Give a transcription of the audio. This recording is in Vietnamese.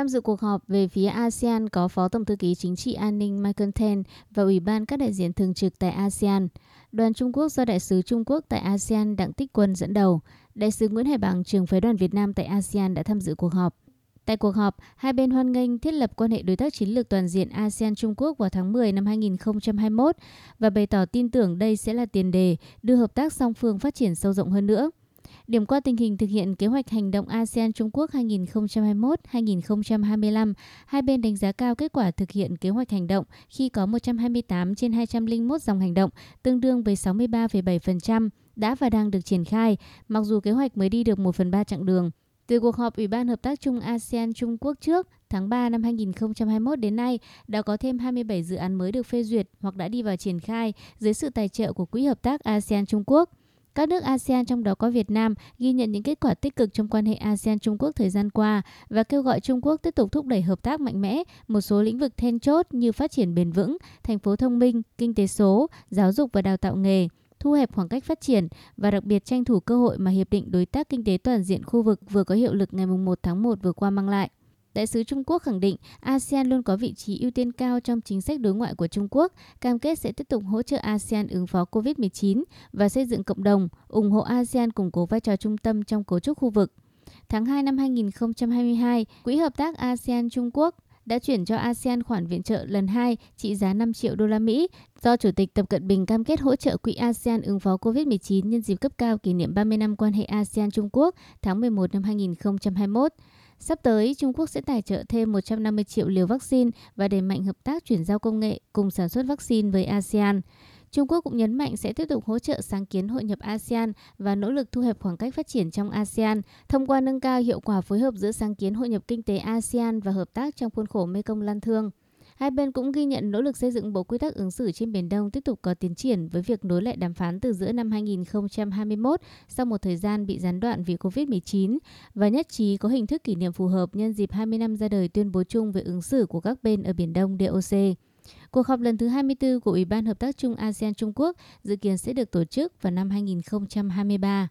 Tham dự cuộc họp về phía ASEAN có Phó Tổng thư ký Chính trị An ninh Michael Ten và Ủy ban các đại diện thường trực tại ASEAN. Đoàn Trung Quốc do Đại sứ Trung Quốc tại ASEAN Đặng Tích Quân dẫn đầu. Đại sứ Nguyễn Hải Bằng, trưởng phái đoàn Việt Nam tại ASEAN đã tham dự cuộc họp. Tại cuộc họp, hai bên hoan nghênh thiết lập quan hệ đối tác chiến lược toàn diện ASEAN Trung Quốc vào tháng 10 năm 2021 và bày tỏ tin tưởng đây sẽ là tiền đề đưa hợp tác song phương phát triển sâu rộng hơn nữa. Điểm qua tình hình thực hiện kế hoạch hành động ASEAN Trung Quốc 2021-2025, hai bên đánh giá cao kết quả thực hiện kế hoạch hành động khi có 128 trên 201 dòng hành động, tương đương với 63,7% đã và đang được triển khai, mặc dù kế hoạch mới đi được 1 phần 3 chặng đường. Từ cuộc họp Ủy ban Hợp tác chung ASEAN Trung Quốc trước tháng 3 năm 2021 đến nay, đã có thêm 27 dự án mới được phê duyệt hoặc đã đi vào triển khai dưới sự tài trợ của Quỹ Hợp tác ASEAN Trung Quốc. Các nước ASEAN trong đó có Việt Nam ghi nhận những kết quả tích cực trong quan hệ ASEAN Trung Quốc thời gian qua và kêu gọi Trung Quốc tiếp tục thúc đẩy hợp tác mạnh mẽ một số lĩnh vực then chốt như phát triển bền vững, thành phố thông minh, kinh tế số, giáo dục và đào tạo nghề thu hẹp khoảng cách phát triển và đặc biệt tranh thủ cơ hội mà Hiệp định Đối tác Kinh tế Toàn diện khu vực vừa có hiệu lực ngày 1 tháng 1 vừa qua mang lại. Đại sứ Trung Quốc khẳng định ASEAN luôn có vị trí ưu tiên cao trong chính sách đối ngoại của Trung Quốc, cam kết sẽ tiếp tục hỗ trợ ASEAN ứng phó COVID-19 và xây dựng cộng đồng, ủng hộ ASEAN củng cố vai trò trung tâm trong cấu trúc khu vực. Tháng 2 năm 2022, Quỹ Hợp tác ASEAN Trung Quốc đã chuyển cho ASEAN khoản viện trợ lần 2 trị giá 5 triệu đô la Mỹ do Chủ tịch Tập Cận Bình cam kết hỗ trợ quỹ ASEAN ứng phó COVID-19 nhân dịp cấp cao kỷ niệm 30 năm quan hệ ASEAN Trung Quốc tháng 11 năm 2021. Sắp tới, Trung Quốc sẽ tài trợ thêm 150 triệu liều vaccine và đẩy mạnh hợp tác chuyển giao công nghệ cùng sản xuất vaccine với ASEAN. Trung Quốc cũng nhấn mạnh sẽ tiếp tục hỗ trợ sáng kiến hội nhập ASEAN và nỗ lực thu hẹp khoảng cách phát triển trong ASEAN thông qua nâng cao hiệu quả phối hợp giữa sáng kiến hội nhập kinh tế ASEAN và hợp tác trong khuôn khổ Mekong Lan Thương. Hai bên cũng ghi nhận nỗ lực xây dựng bộ quy tắc ứng xử trên Biển Đông tiếp tục có tiến triển với việc nối lại đàm phán từ giữa năm 2021 sau một thời gian bị gián đoạn vì Covid-19 và nhất trí có hình thức kỷ niệm phù hợp nhân dịp 20 năm ra đời tuyên bố chung về ứng xử của các bên ở Biển Đông DOC. Cuộc họp lần thứ 24 của Ủy ban Hợp tác chung ASEAN Trung Quốc dự kiến sẽ được tổ chức vào năm 2023.